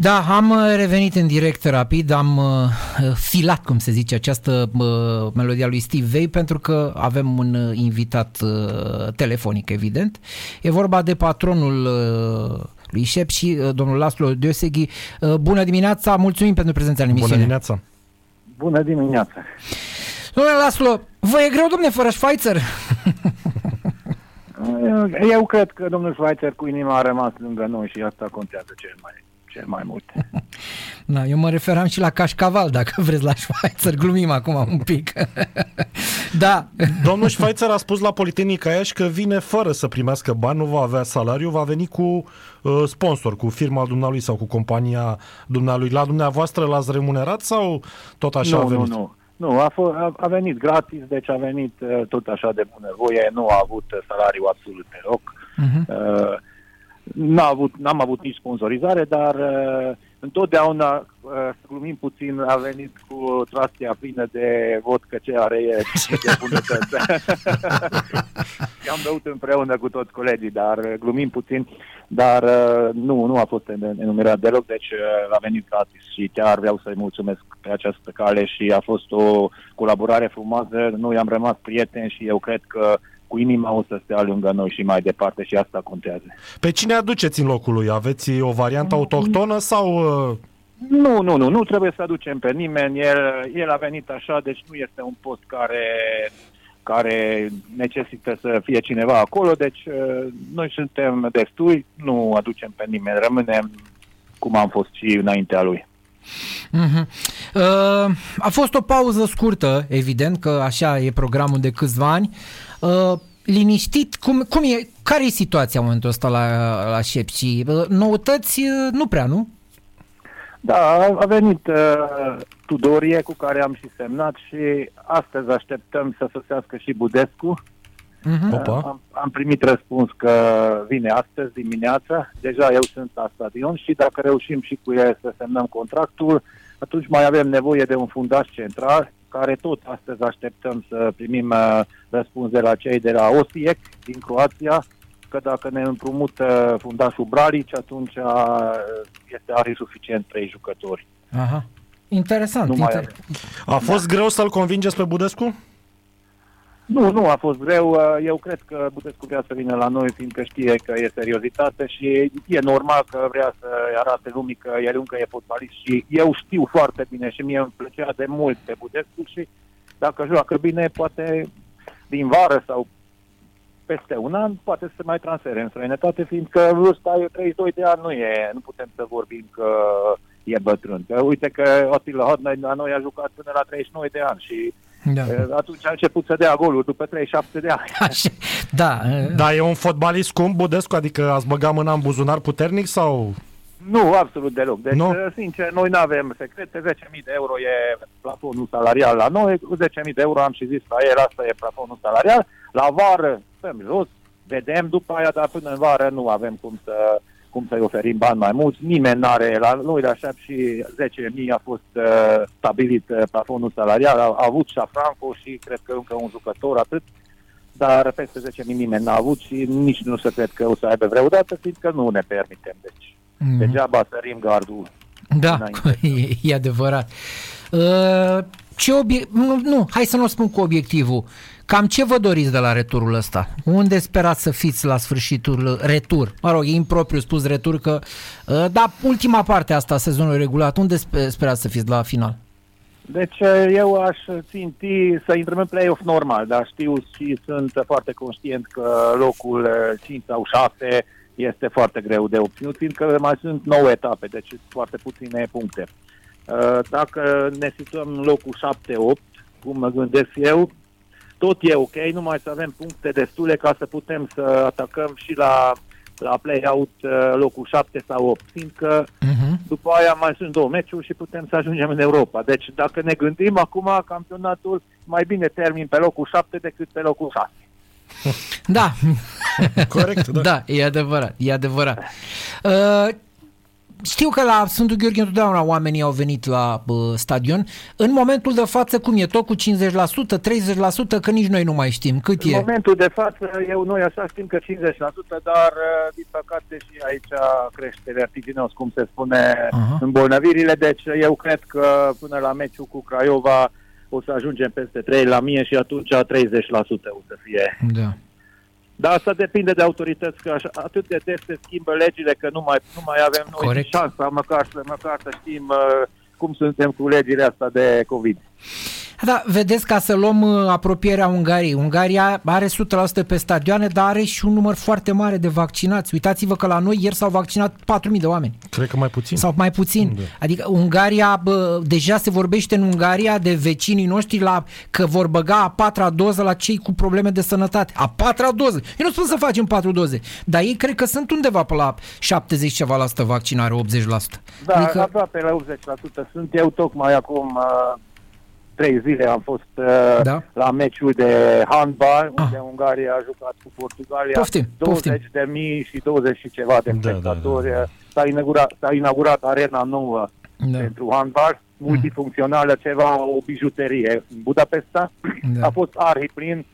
Da, am uh, revenit în direct rapid, am uh, filat, cum se zice, această uh, melodie a lui Steve Vai pentru că avem un uh, invitat uh, telefonic, evident. E vorba de patronul uh, lui Șep și uh, domnul Laslo Deoseghi. Uh, bună dimineața, mulțumim pentru prezența în emisiune. Bună dimineața! Bună dimineața! Domnule Laslo, vă e greu, domne, fără Schweitzer? Eu cred că domnul Schweitzer cu inima a rămas lângă noi și asta contează cel mai, cel mai mult. Da, eu mă referam și la cașcaval, dacă vreți, la Schweitzer. Glumim acum un pic. da. Domnul Schweitzer a spus la Politehnica Iași că vine fără să primească bani, nu va avea salariu, va veni cu uh, sponsor, cu firma dumnealui sau cu compania dumnealui. La dumneavoastră l-ați remunerat sau tot așa nu, a venit? Nu, nu, nu. A, f- a, a venit gratis, deci a venit uh, tot așa de bunăvoie, nu a avut uh, salariu absolut deloc. Uh-huh. Uh, n-a avut, n-am avut nici sponsorizare, dar uh, întotdeauna, uh, să glumim puțin, a venit cu trastia plină de vodcă ce are e de bunătăți. am băut împreună cu toți colegii, dar uh, glumim puțin, dar uh, nu, nu a fost enumerat deloc, deci uh, a venit gratis și chiar vreau să-i mulțumesc pe această cale și a fost o colaborare frumoasă, noi am rămas prieteni și eu cred că cu inima o să stea lângă noi și mai departe și asta contează. Pe cine aduceți în locul lui? Aveți o variantă autohtonă sau... uh, Nu, nu, nu, nu trebuie să aducem pe nimeni, el, el a venit așa, deci nu este un post care, care necesită să fie cineva acolo, deci uh, noi suntem destui, nu aducem pe nimeni, rămânem cum am fost și înaintea lui. Uh-huh. Uh, a fost o pauză scurtă, evident, că așa e programul de câțiva ani. Uh, liniștit, cum, cum e, care e situația în momentul ăsta la, la Șepci? Uh, noutăți uh, nu prea, nu? Da, a- a venit uh, Tudorie cu care am și semnat și astăzi așteptăm să sosească și Budescu. Uh-huh. Opa. Am, am primit răspuns că vine astăzi dimineața, deja eu sunt la stadion și dacă reușim și cu el să semnăm contractul, atunci mai avem nevoie de un fundaș central, care tot astăzi așteptăm să primim uh, răspuns de la cei de la Osijek din Croația, că dacă ne împrumută fundașul Bralici, atunci uh, este are suficient trei jucători. Aha. Interesant. Nu mai inter- avem. A fost greu să-l convingeți pe Budescu? Nu, nu a fost greu. Uh, Eu cred că Budescu vrea să vină la noi, fiindcă știe că e seriozitate și e normal că vrea să arate lumii că el încă e fotbalist și eu știu foarte bine și mie îmi plăcea de mult pe Budescu și dacă joacă bine, poate din vară sau peste un an, poate să se mai transfere în străinătate, fiindcă vârsta e 32 de ani, nu e, nu putem să vorbim că e bătrân. Că uite că Attila Hodnei la noi a jucat până la 39 de ani și Da. Eh, Atunci a început să dea goluri după 37 de ani. Așa. Da. uh, Da, e un fotbalist scump, Budescu, adică ați băgat mâna în buzunar puternic sau... Nu, absolut deloc. Deci, Nu? nu? sincer, noi nu avem secrete. 10.000 de euro e plafonul salarial la noi. Cu 10.000 de euro am și zis la el, asta e plafonul salarial. La vară stăm jos, vedem după aia, dar până în vară nu avem cum să cum să-i oferim bani mai mulți. Nimeni n-are, la noi la șap și 10.000 a fost uh, stabilit uh, plafonul salarial. A, a avut Șafranco și cred că încă un jucător atât, dar peste 10.000 nimeni n-a avut și nici nu se cred că o să aibă vreodată, fiindcă nu ne permitem. Deci, Mhm. degeaba sărim gardul. Da, înainte. e, e adevărat. Uh, ce obie- nu, nu, hai să nu spun cu obiectivul. Cam ce vă doriți de la returul ăsta? Unde sperați să fiți la sfârșitul retur? Mă rog, e impropriu spus retur că... Uh, da, ultima parte asta a sezonului regulat, unde spe- sperați să fiți la final? Deci uh, eu aș ținti să intrăm în play-off normal, dar știu și sunt foarte conștient că locul uh, 5 sau 6 este foarte greu de obținut, fiindcă mai sunt 9 etape, deci sunt foarte puține puncte. Uh, Dacă ne situăm în locul 7-8, cum mă gândesc eu, tot e ok, numai să avem puncte destule ca să putem să atacăm și la, la play-out uh, locul 7 sau 8, fiindcă Uh-huh. după aia mai sunt două meciuri și putem să ajungem în Europa. Deci dacă ne gândim acum, campionatul mai bine termin pe locul 7 decât pe locul 6. Da, Corect, da. da, e adevărat, e adevărat. Uh, știu că la Sfântul Gheorghe întotdeauna oamenii au venit la uh, stadion. În momentul de față, cum e? Tot cu 50%, 30%? Că nici noi nu mai știm. Cât În e? momentul de față, eu noi așa știm că 50%, dar uh, din păcate și aici crește vertiginos, cum se spune, Aha. îmbolnăvirile. Deci eu cred că până la meciul cu Craiova o să ajungem peste 3 la mie și atunci 30% o să fie. Da. Dar asta depinde de autorități, că așa, atât de des se schimbă legile că nu mai, nu mai avem noi Corect. șansa măcar să, măcar să știm uh, cum suntem cu legile astea de COVID. Da, vedeți, ca să luăm uh, apropierea Ungariei. Ungaria are 100% pe stadioane, dar are și un număr foarte mare de vaccinați. Uitați-vă că la noi ieri s-au vaccinat 4.000 de oameni. Cred că mai puțin. Sau mai puțin. Da. Adică Ungaria, bă, deja se vorbește în Ungaria de vecinii noștri la, că vor băga a patra doză la cei cu probleme de sănătate. A patra doză. Eu nu spun să facem patru doze, dar ei cred că sunt undeva pe la 70 ceva la sută vaccinare, 80%. Da, Adică- adică... aproape la 80%. Sunt eu tocmai acum uh, trei zile am fost uh, Da. la meciul de handbal, Ah. unde Ungaria a jucat cu Portugalia. Poftim, 20 poftim. de mii și 20 și ceva de Da, da, spectatori. da, da. S-a, inaugurat, s-a inaugurat arena nouă Da. pentru handbal, multifuncțională, ceva, o bijuterie în Budapesta. Da. A fost arhiplin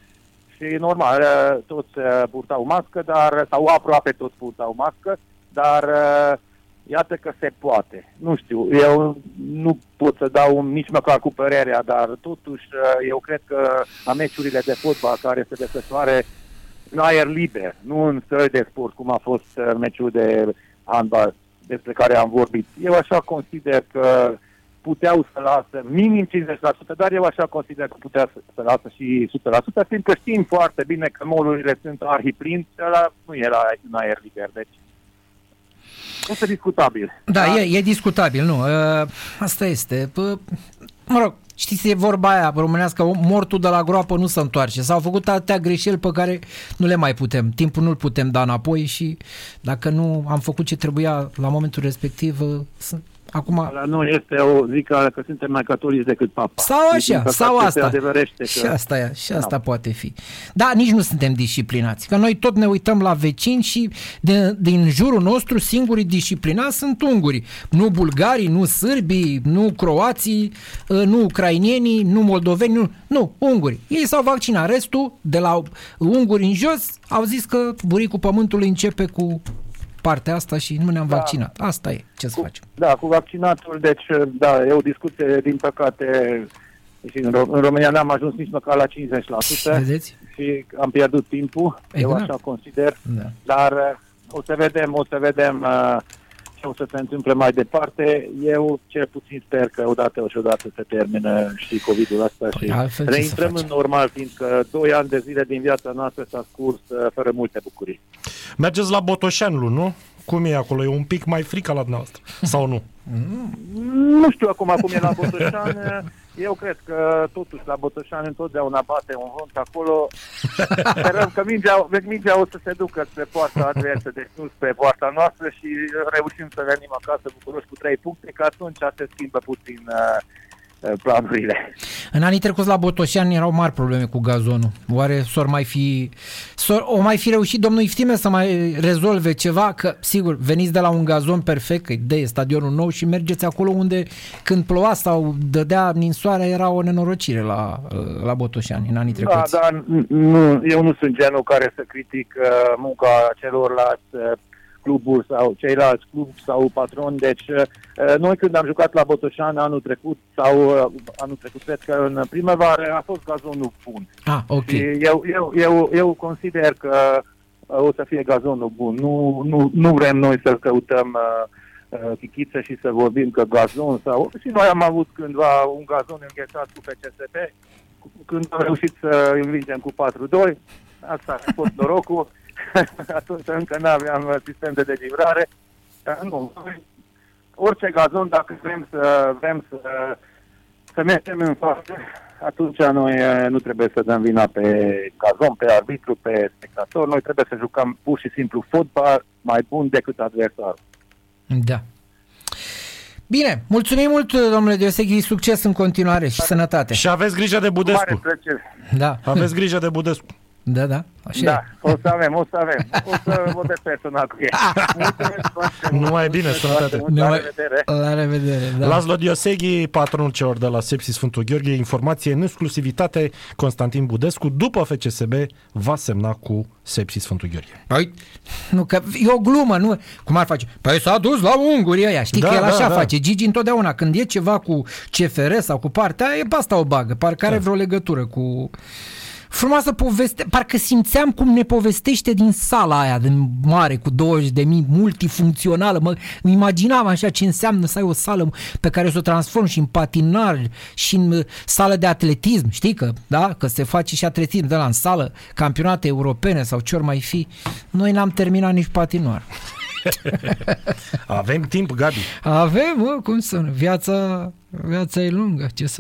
și normal, uh, toți uh, purtau mască, dar, sau aproape toți purtau mască, dar uh, iată că se poate. Nu știu, eu nu pot să dau nici măcar cu părerea, dar totuși uh, eu cred că la meciurile de fotbal care se desfășoare în aer liber, nu în stări de sport, cum a fost uh, meciul de handbal despre care am vorbit. Eu așa consider că puteau să lasă minim 50%, dar eu așa consider că putea să, să lasă și 100%, fiindcă știm foarte bine că molurile sunt arhiplin, ăla nu era în aer liber, deci este discutabil. Da, e, e discutabil, nu. Uh, Asta este. Pă, Mă rog, știți, e vorba aia românească, mortul de la groapă nu se întoarce. S-au făcut atâtea greșeli pe care nu le mai putem. Timpul nu-l putem da înapoi și dacă nu am făcut ce trebuia la momentul respectiv, uh, sunt, acum... La noi este o zic că că suntem mai catolici decât papa. Sau Deci, din așa, păcate, sau se asta. adevărește Și că- asta, e, și asta Da. poate fi. Da, nici nu suntem disciplinați. Că noi tot ne uităm la vecini și de, din jurul nostru singurii disciplinați sunt ungurii. Nu bulgarii, nu sârbii, nu croații, uh, nu ucrainienii, nu moldoveni, nu, nu, ungurii. Ei s-au vaccinat. Restul, de la unguri în jos, au zis că buricul pământului începe cu partea asta și nu ne-am Da. vaccinat. Asta e. Ce să Cu, facem? da, cu vaccinatul, deci, da, e o discuție, din păcate, și în, Ro- în România n-am ajuns nici măcar la 50% Vedeți? și am pierdut timpul, eu Exact. așa consider, Da. dar uh, o să vedem, o să vedem uh, ce o să se întâmple mai departe. Eu cel puțin sper că odată și odată se termină și COVID-ul ăsta Păi, și altfel ce să reintrăm facem? în normal, fiindcă doi ani de zile din viața noastră s-a scurs uh, fără multe bucurii. Mergeți la Botoșanlu, nu? Cum e acolo? E un pic mai frică la dumneavoastră? Sau nu? Nu știu acum cum e la Botoșan. Eu cred că totuși la Botoșan întotdeauna bate un vânt acolo. Sperăm că mingea, mingea o să se ducă spre poarta adversă, deci nu spre poarta noastră și reușim să venim acasă bucuroși cu trei puncte, că atunci se schimbă puțin uh, uh, planurile. În anii trecuți la Botoșani erau mari probleme cu gazonul. Oare s-or mai fi, s-or, o mai fi reușit domnul Iftime să mai rezolve ceva? Că, sigur, veniți de la un gazon perfect, că de stadionul nou și mergeți acolo unde când ploua sau dădea ninsoare era o nenorocire la, la Botoșani în anii Da, trecuți. dar nu, eu nu sunt genul care să critic uh, munca celorlalți uh, cluburi sau ceilalți clubi sau patroni. Deci uh, noi când am jucat la Botoșan anul trecut sau uh, anul trecut, cred că în primăvară a fost gazonul bun. Ah, ok. Și eu, eu, eu, eu consider că uh, o să fie gazonul bun. Nu, nu, nu vrem noi să căutăm uh, uh, chichiță și să vorbim că gazon sau... Și noi am avut cândva un gazon înghețat cu FCSB, cu- când am reușit să învingem cu 4-2. Asta a fost norocul. Atunci încă nu aveam sistem de delivrare. Dar Nu, noi- orice gazon, dacă vrem să, vrem să, să mergem în față, atunci noi eh, nu trebuie să dăm vina pe gazon, pe arbitru, pe spectator. Noi trebuie să jucăm pur și simplu fotbal mai bun decât adversarul. Da. Bine, mulțumim mult, domnule Dioseghi, succes în continuare și sănătate. Și aveți grijă de Cu mare Budescu. plăcere. Da. Aveți grijă de Budescu. Da, da, așa Da, e. o să avem, o să avem. O să vorbesc personal cu ei. Mulțumesc foarte mult. Numai bine, Mulțumesc sănătate. foarte mult, La Numai- revedere. La revedere, da. Da. Laszlo Dioseghi, patronul celor de la Sepsi Sfântul Gheorghe, informație în exclusivitate, Constantin Budescu, după FCSB, va semna cu Sepsi Sfântul Gheorghe. Păi, nu, că e o glumă, nu? Cum ar face? Păi s-a dus la unguri ăia, știi Da, că el da, așa da. face. Gigi întotdeauna, când e ceva cu CFR sau cu partea aia, e pe asta o bagă. Parcă Da. are vreo legătură cu... Frumoasă poveste, parcă simțeam cum ne povestește din sala aia de mare cu 20 de mii, multifuncțională. Mă îmi imaginam așa ce înseamnă să ai o sală pe care să o transform și în patinar și în uh, sală de atletism, știi că, da? Că se face și atletism de la în sală, campionate europene sau ce ori mai fi. Noi n-am terminat nici patinar. Avem timp, Gabi. Avem, mă, cum să nu, viața, viața e lungă, ce să